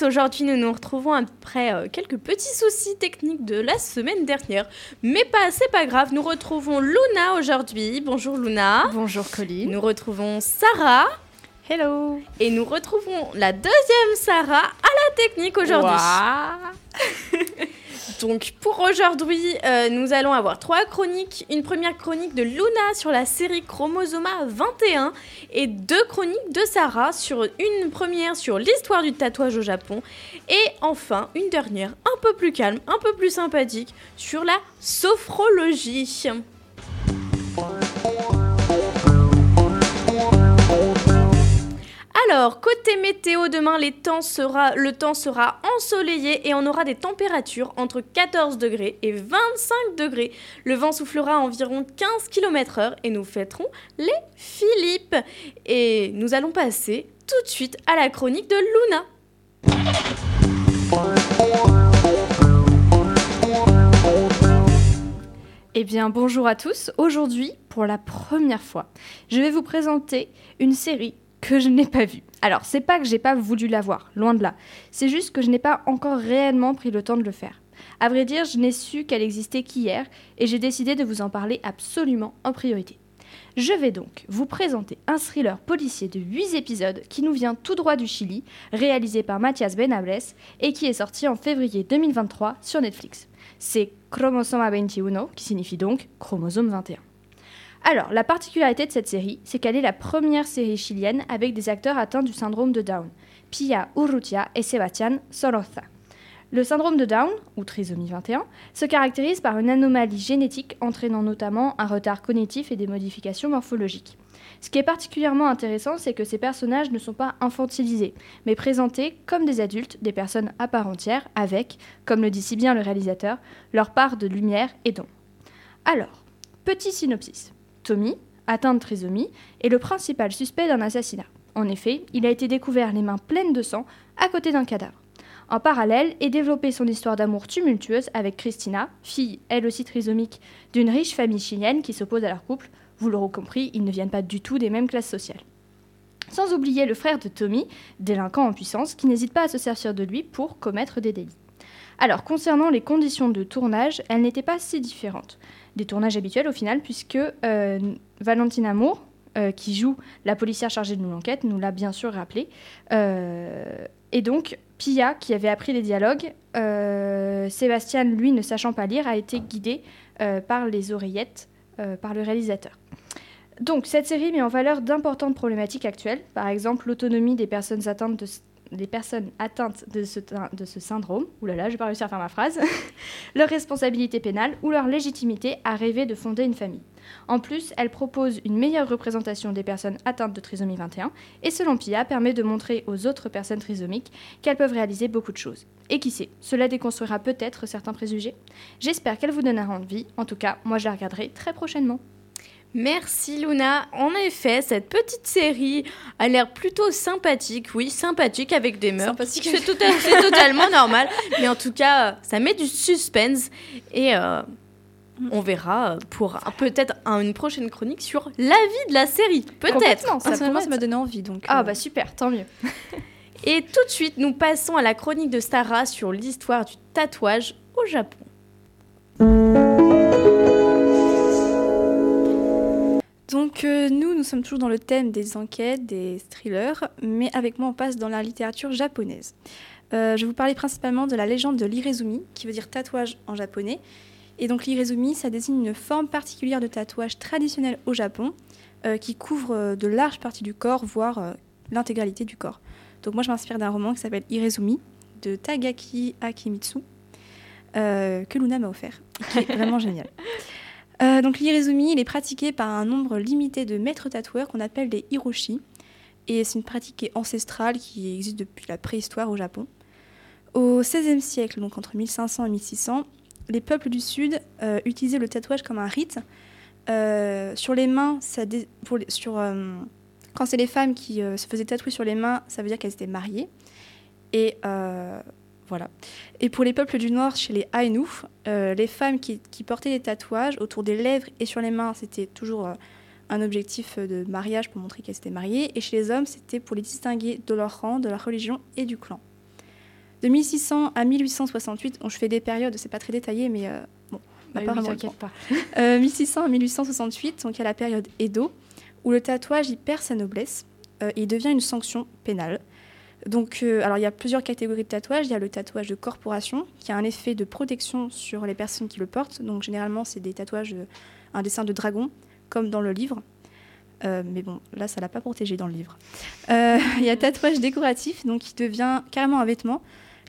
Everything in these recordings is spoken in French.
Tous, aujourd'hui nous nous retrouvons après euh, quelques petits soucis techniques de la semaine dernière, mais pas, c'est pas grave, nous retrouvons Luna aujourd'hui. Bonjour Luna. Bonjour Colline. Nous retrouvons Sarah. Hello. Et nous retrouvons la deuxième Sarah à la technique aujourd'hui. Donc pour aujourd'hui, euh, nous allons avoir trois chroniques. Une première chronique de Luna sur la série Chromosoma 21 et deux chroniques de Sarah sur une première sur l'histoire du tatouage au Japon et enfin une dernière un peu plus calme, un peu plus sympathique sur la sophrologie. Alors, côté météo, demain, le temps sera ensoleillé et on aura des températures entre 14 degrés et 25 degrés. Le vent soufflera à environ 15 km/h et nous fêterons les Philippes. Et nous allons passer tout de suite à la chronique de Luna. Eh bien, bonjour à tous. Aujourd'hui, pour la première fois, je vais vous présenter une série que je n'ai pas vu. Alors, c'est pas que j'ai pas voulu la voir, loin de là. C'est juste que je n'ai pas encore réellement pris le temps de le faire. À vrai dire, je n'ai su qu'elle existait qu'hier et j'ai décidé de vous en parler absolument en priorité. Je vais donc vous présenter un thriller policier de 8 épisodes qui nous vient tout droit du Chili, réalisé par Mathias Benables et qui est sorti en février 2023 sur Netflix. C'est Chromosoma 21, qui signifie donc chromosome 21. Alors, la particularité de cette série, c'est qu'elle est la première série chilienne avec des acteurs atteints du syndrome de Down, Pia Urrutia et Sebastián Soroza. Le syndrome de Down, ou trisomie 21, se caractérise par une anomalie génétique entraînant notamment un retard cognitif et des modifications morphologiques. Ce qui est particulièrement intéressant, c'est que ces personnages ne sont pas infantilisés, mais présentés comme des adultes, des personnes à part entière, avec, comme le dit si bien le réalisateur, leur part de lumière et d'ombre. Alors, petit synopsis. Tommy, atteint de trisomie, est le principal suspect d'un assassinat. En effet, il a été découvert les mains pleines de sang à côté d'un cadavre. En parallèle, est développé son histoire d'amour tumultueuse avec Christina, fille elle aussi trisomique d'une riche famille chilienne qui s'oppose à leur couple. Vous l'aurez compris, ils ne viennent pas du tout des mêmes classes sociales. Sans oublier le frère de Tommy, délinquant en puissance, qui n'hésite pas à se servir de lui pour commettre des délits. Alors, concernant les conditions de tournage, elles n'étaient pas si différentes des tournages habituels au final, puisque euh, Valentine Amour, euh, qui joue la policière chargée de l'enquête, nous l'a bien sûr rappelé. Euh, et donc, Pia, qui avait appris les dialogues, Sébastien, lui, ne sachant pas lire, a été guidé par les oreillettes par le réalisateur. Donc, cette série met en valeur d'importantes problématiques actuelles, par exemple l'autonomie des personnes atteintes de des personnes atteintes de ce, de ce syndrome, oulala, je vais pas réussir à faire ma phrase, leur responsabilité pénale ou leur légitimité à rêver de fonder une famille. En plus, elle propose une meilleure représentation des personnes atteintes de trisomie 21 et selon Pia permet de montrer aux autres personnes trisomiques qu'elles peuvent réaliser beaucoup de choses. Et qui sait, cela déconstruira peut-être certains préjugés. J'espère qu'elle vous donnera envie, en tout cas, moi je la regarderai très prochainement. Merci Luna. En effet, cette petite série a l'air plutôt sympathique. Oui, sympathique avec des meurtres. C'est totalement normal. Mais en tout cas, ça met du suspense. Et euh, on verra pour peut-être une prochaine chronique sur la vie de la série. Peut-être. Ça, ça m'a donné envie. Donc, ah euh. bah super, tant mieux. Et tout de suite, nous passons à la chronique de Stara sur l'histoire du tatouage au Japon. Donc euh, nous, nous sommes toujours dans le thème des enquêtes, des thrillers, mais avec moi on passe dans la littérature japonaise. Euh, je vais vous parler principalement de la légende de l'irezumi, qui veut dire tatouage en japonais. Et donc l'irezumi, ça désigne une forme particulière de tatouage traditionnel au Japon, euh, qui couvre de larges parties du corps, voire l'intégralité du corps. Donc moi je m'inspire d'un roman qui s'appelle Irezumi, de Tagaki Akimitsu, que Luna m'a offert, qui est vraiment génial. Euh, donc l'irizumi, il est pratiqué par un nombre limité de maîtres tatoueurs qu'on appelle des hiroshi. Et c'est une pratique ancestrale qui existe depuis la préhistoire au Japon. Au XVIe siècle, donc entre 1500 et 1600, les peuples du Sud euh, utilisaient le tatouage comme un rite. Euh, sur les mains, quand c'est les femmes qui se faisaient tatouer sur les mains, ça veut dire qu'elles étaient mariées. Voilà. Et pour les peuples du Nord, chez les Ainu, euh, les femmes qui, portaient des tatouages autour des lèvres et sur les mains, c'était toujours euh, un objectif de mariage pour montrer qu'elles étaient mariées, et chez les hommes, c'était pour les distinguer de leur rang, de leur religion et du clan. De 1600 à 1868, je fais des périodes, c'est pas très détaillé, mais euh, bon, bah apparemment. Oui, pas. Euh, 1600 à 1868, donc il y a la période Edo, où le tatouage y perd sa noblesse, euh, il devient une sanction pénale. Donc, euh, alors il y a plusieurs catégories de tatouages. Il y a le tatouage de corporation, qui a un effet de protection sur les personnes qui le portent. Donc, généralement, c'est des tatouages, euh, un dessin de dragon, comme dans le livre. Euh, mais bon, là, ça l'a pas protégé dans le livre. Il y a tatouage décoratif, donc qui devient carrément un vêtement.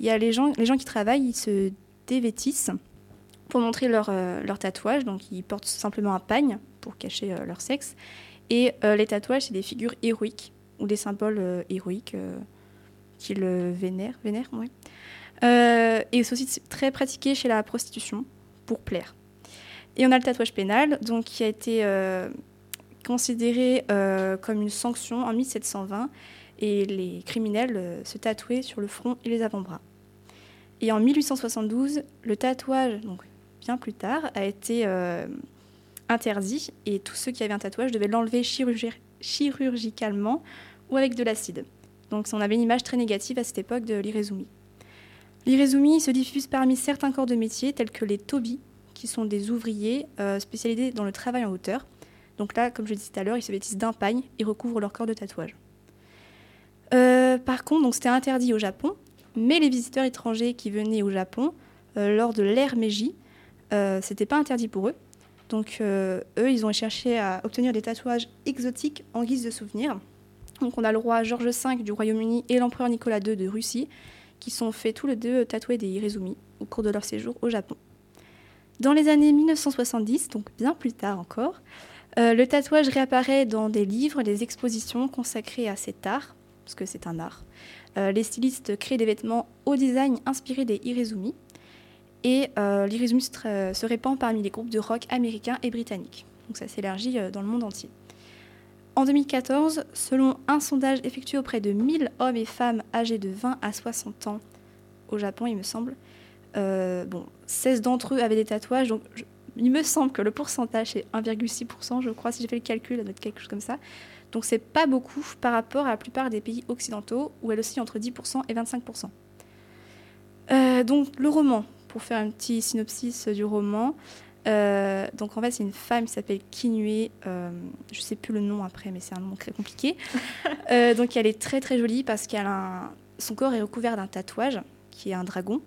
Il y a les gens, les gens qui travaillent, ils se dévêtissent pour montrer leur, leur tatouage. Donc, ils portent simplement un pagne pour cacher leur sexe. Et les tatouages, c'est des figures héroïques ou des symboles héroïques qu'ils euh, vénèrent. vénèrent oui. Euh, et c'est aussi très pratiqué chez la prostitution pour plaire. Et on a le tatouage pénal, donc qui a été euh, considéré euh, comme une sanction en 1720 et les criminels se tatouaient sur le front et les avant-bras. Et en 1872, le tatouage, donc bien plus tard, a été interdit et tous ceux qui avaient un tatouage devaient l'enlever chirurgi- chirurgicalement ou avec de l'acide. Donc on avait une image très négative à cette époque de l'irezumi. L'irezumi se diffuse parmi certains corps de métier tels que les tobi, qui sont des ouvriers euh, spécialisés dans le travail en hauteur. Donc là, comme je disais tout à l'heure, ils se vêtissent d'un pagne et recouvrent leur corps de tatouage. Euh, par contre, c'était interdit au Japon, mais les visiteurs étrangers qui venaient au Japon euh, lors de l'ère Meiji, c'était pas interdit pour eux. Donc eux, ils ont cherché à obtenir des tatouages exotiques en guise de souvenir. Donc on a le roi George V du Royaume-Uni et l'empereur Nicolas II de Russie qui sont fait tous les deux tatouer des hirezumi au cours de leur séjour au Japon. Dans les années 1970, donc bien plus tard encore, euh, le tatouage réapparaît dans des livres, des expositions consacrées à cet art, parce que c'est un art. Euh, les stylistes créent des vêtements au design inspirés des hirezumi, et euh, l'irezumi se, se répand parmi les groupes de rock américains et britanniques. Donc ça s'élargit euh, dans le monde entier. En 2014, selon un sondage effectué auprès de 1000 hommes et femmes âgés de 20 à 60 ans au Japon, il me semble, euh, bon, 16 d'entre eux avaient des tatouages. Donc il me semble que le pourcentage est 1,6%, je crois, si j'ai fait le calcul, ça doit être quelque chose comme ça. Donc c'est pas beaucoup par rapport à la plupart des pays occidentaux, où elle aussi entre 10% et 25%. Euh, donc le roman, pour faire un petit synopsis du roman, euh, donc en fait c'est une femme qui s'appelle Kinue, euh, je sais plus le nom après, mais c'est un nom très compliqué. Euh, donc elle est très très jolie parce qu'elle a un- son corps est recouvert d'un tatouage qui est un dragon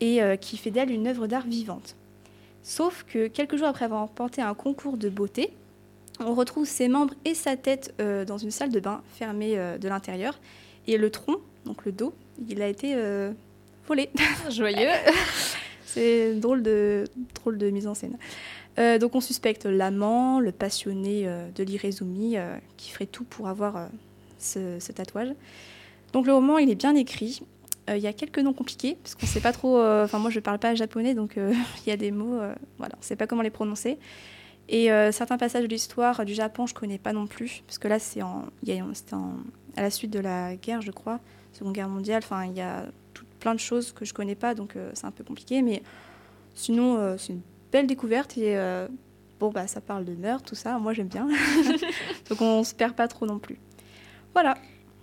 et euh, qui fait d'elle une œuvre d'art vivante. Sauf que quelques jours après avoir remporté un concours de beauté, on retrouve ses membres et sa tête dans une salle de bain fermée de l'intérieur. Et le tronc, donc le dos, il a été volé. Joyeux. C'est drôle de, drôle de mise en scène. Euh, donc on suspecte l'amant, le passionné euh, de l'Irezumi, euh, qui ferait tout pour avoir ce, tatouage. Donc le roman, il est bien écrit. Il y a quelques noms compliqués, parce qu'on ne sait pas trop... Enfin, moi, je ne parle pas japonais, donc il y a des mots... voilà, on ne sait pas comment les prononcer. Et certains passages de l'histoire du Japon, je ne connais pas non plus, parce que là, c'est à la suite de la guerre, je crois, Seconde Guerre mondiale. Enfin, il y a plein de choses que je connais pas, donc euh, c'est un peu compliqué. Mais sinon, euh, c'est une belle découverte. Et euh, bon, bah, ça parle de meurtre, tout ça. Moi, j'aime bien. donc on se perd pas trop non plus. Voilà.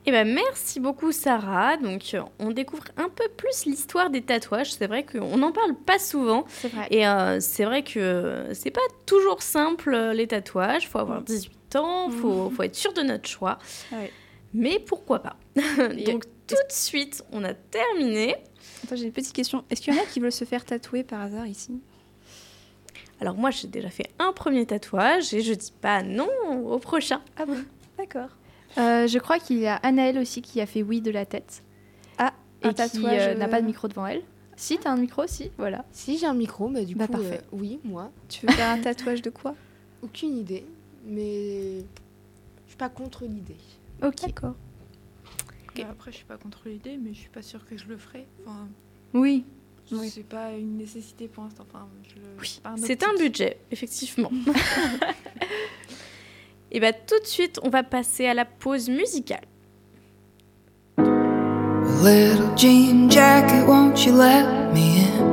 Eh ben, merci beaucoup Sarah. Donc on découvre un peu plus l'histoire des tatouages. C'est vrai qu'on n'en parle pas souvent. C'est vrai. Et euh, c'est vrai que c'est pas toujours simple les tatouages. Faut avoir 18 ans, faut, faut être sûr de notre choix. Ouais. Mais pourquoi pas Donc tout de suite, on a terminé. Attends, j'ai une petite question. Est-ce qu'il y en a qui veulent se faire tatouer par hasard ici? Alors moi j'ai déjà fait un premier tatouage et je dis pas non au prochain. Ah bon? D'accord. Euh, je crois qu'il y a Anaëlle aussi qui a fait oui de la tête. Ah, et un qui tatouage, euh, n'a pas de euh, micro devant elle. Si, t'as un micro, si, voilà. Si j'ai un micro, bah du Bah, coup, parfait. euh, oui, moi, Tu veux faire un tatouage de quoi? Aucune idée, mais je suis pas contre l'idée. Ok. D'accord. Après, je suis pas contre l'idée, mais je suis pas sûre que je le ferai. Enfin, Oui. Oui. c'est pas une nécessité pour l'instant. Enfin, je le- Oui, c'est un budget, effectivement. et bah tout de suite, on va passer à la pause musicale. Little jean jacket, won't you let me in?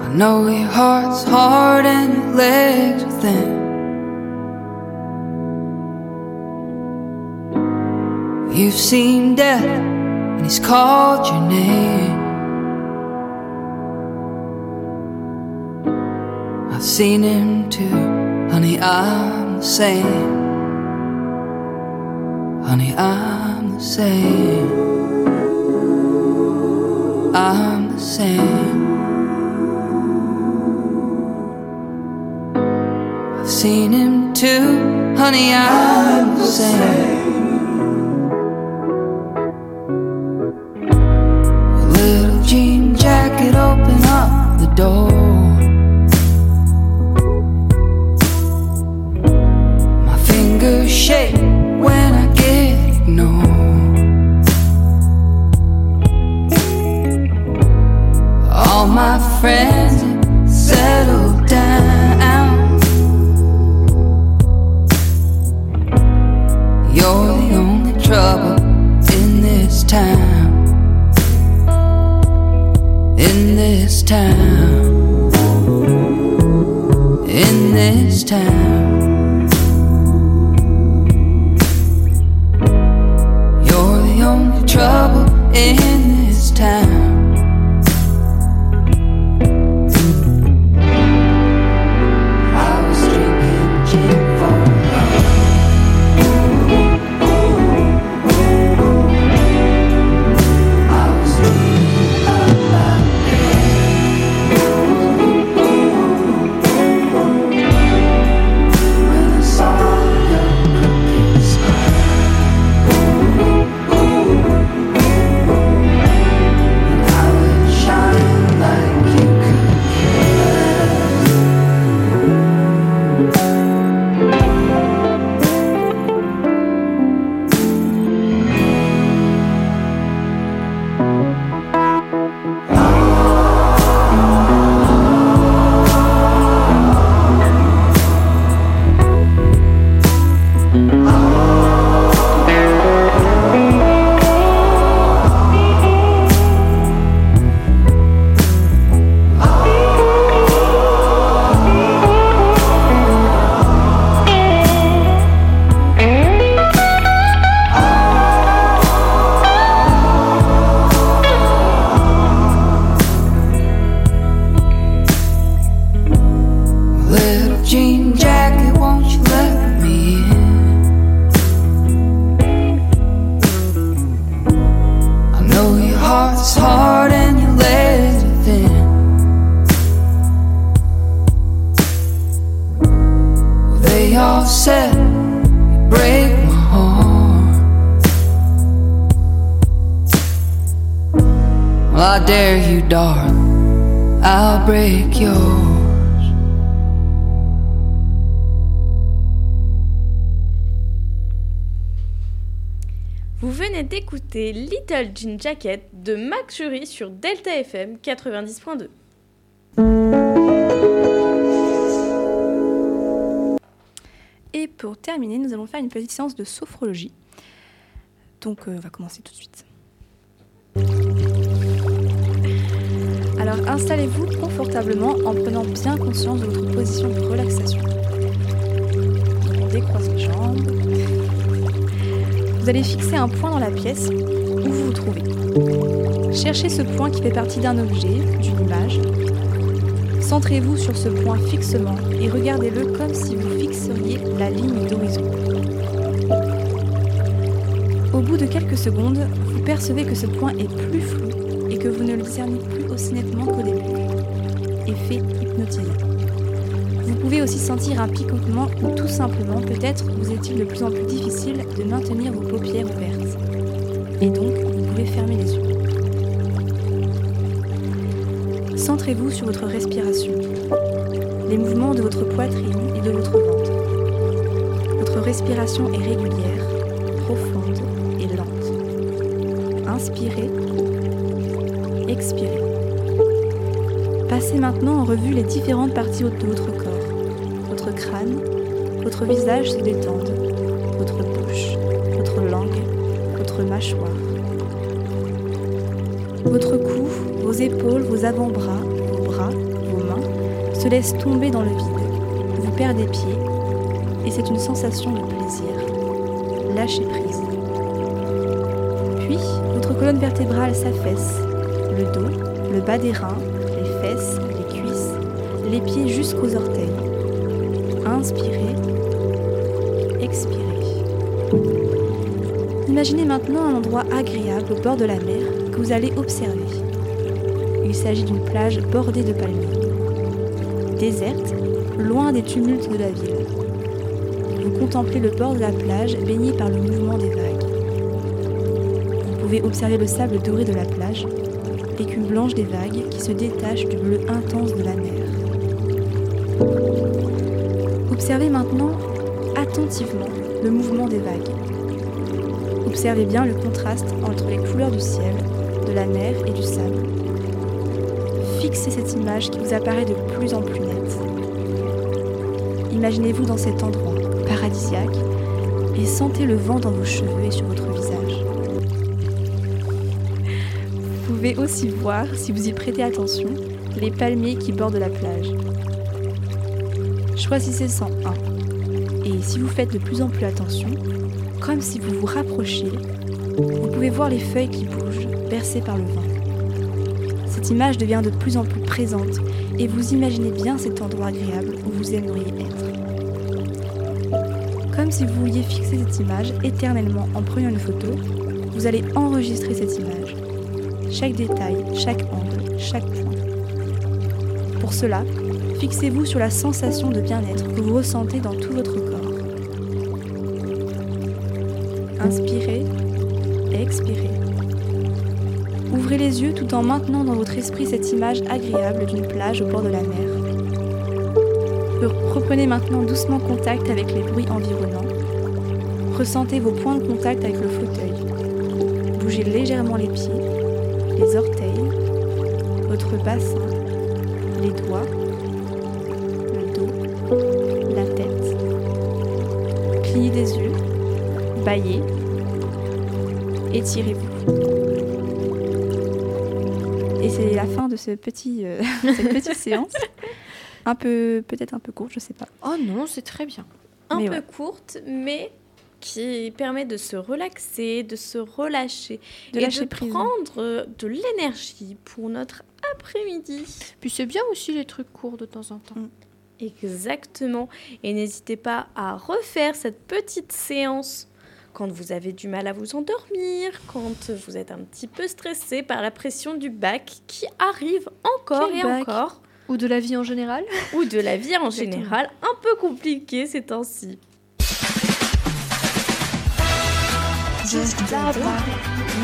I know your heart's hard and your legs are thin. You've seen death and he's called your name. I've seen him too, honey, I'm the same. Honey, I'm the same. I'm the same. I've seen him too, honey, I'm the same. I'll break yours. Vous venez d'écouter Little Jean Jacket de Max Jury sur Delta FM 90.2. Et pour terminer, nous allons faire une petite séance de sophrologie. Donc, euh, on va commencer tout de suite. Alors, installez-vous confortablement en prenant bien conscience de votre position de relaxation. On décroise les jambes. Vous allez fixer un point dans la pièce où vous vous trouvez. Cherchez ce point qui fait partie d'un objet, d'une image. Centrez-vous sur ce point fixement et regardez-le comme si vous fixeriez la ligne d'horizon. Au bout de quelques secondes, vous percevez que ce point est plus flou que vous ne le discernez plus aussi nettement qu'au début. Effet hypnotisant. Vous pouvez aussi sentir un picotement ou tout simplement peut-être vous est-il de plus en plus difficile de maintenir vos paupières ouvertes. Et donc, vous pouvez fermer les yeux. Centrez-vous sur votre respiration, les mouvements de votre poitrine et de votre ventre. Votre respiration est régulière, profonde et lente. Inspirez, expirez. Passez maintenant en revue les différentes parties de votre corps. Votre crâne, votre visage se détendent, votre bouche, votre langue, votre mâchoire. Votre cou, vos épaules, vos avant-bras, vos bras, vos mains, se laisse tomber dans le vide. Vous perdez pied et c'est une sensation de plaisir. Lâchez prise. Puis, votre colonne vertébrale s'affaisse. Le dos, le bas des reins, les fesses, les cuisses, les pieds jusqu'aux orteils. Inspirez, expirez. Imaginez maintenant un endroit agréable au bord de la mer que vous allez observer. Il s'agit d'une plage bordée de palmiers. Déserte, loin des tumultes de la ville. Vous contemplez le bord de la plage baigné par le mouvement des vagues. Vous pouvez observer le sable doré de la plage, l'écume blanche des vagues qui se détache du bleu intense de la mer. Observez maintenant attentivement le mouvement des vagues. Observez bien le contraste entre les couleurs du ciel, de la mer et du sable. Fixez cette image qui vous apparaît de plus en plus nette. Imaginez-vous dans cet endroit paradisiaque et sentez le vent dans vos cheveux et sur votre visage. Pouvez aussi voir, si vous y prêtez attention, les palmiers qui bordent la plage. Choisissez 101. Et si vous faites de plus en plus attention, comme si vous vous rapprochiez, vous pouvez voir les feuilles qui bougent, bercées par le vent. Cette image devient de plus en plus présente et vous imaginez bien cet endroit agréable où vous aimeriez être. Comme si vous vouliez fixer cette image éternellement en prenant une photo, vous allez enregistrer cette image. Chaque détail, chaque angle, chaque point. Pour cela, fixez-vous sur la sensation de bien-être que vous ressentez dans tout votre corps. Inspirez, expirez. Ouvrez les yeux tout en maintenant dans votre esprit cette image agréable d'une plage au bord de la mer. Reprenez maintenant doucement contact avec les bruits environnants. Ressentez vos points de contact avec le fauteuil. Bougez légèrement les pieds, les orteils, votre bassin, les doigts, le dos, la tête. Clignez des yeux, baillez, étirez-vous. Et c'est la fin de ce petit, euh, cette petite séance. Un peu, peut-être un peu courte, je sais pas. Oh non, c'est très bien. Un Mais peu ouais. courte, mais qui permet de se relaxer, de se relâcher De et lâcher de prise. prendre de l'énergie pour notre après-midi. Puis c'est bien aussi les trucs courts de temps en temps. Mm. Exactement. Et n'hésitez pas à refaire cette petite séance quand vous avez du mal à vous endormir, quand vous êtes un petit peu stressé par la pression du bac qui arrive encore Quel et bac encore, Ou de la vie en général. ou de la vie en général, un peu compliquée ces temps-ci.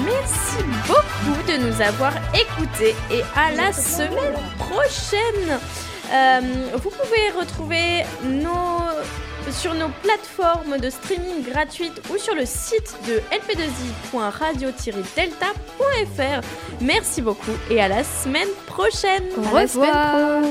Merci beaucoup de nous avoir écoutés et à la semaine prochaine. Euh, vous pouvez retrouver nos sur nos plateformes de streaming gratuites ou sur le site de lp2i.radio-delta.fr. Merci beaucoup et à la semaine prochaine. Au revoir.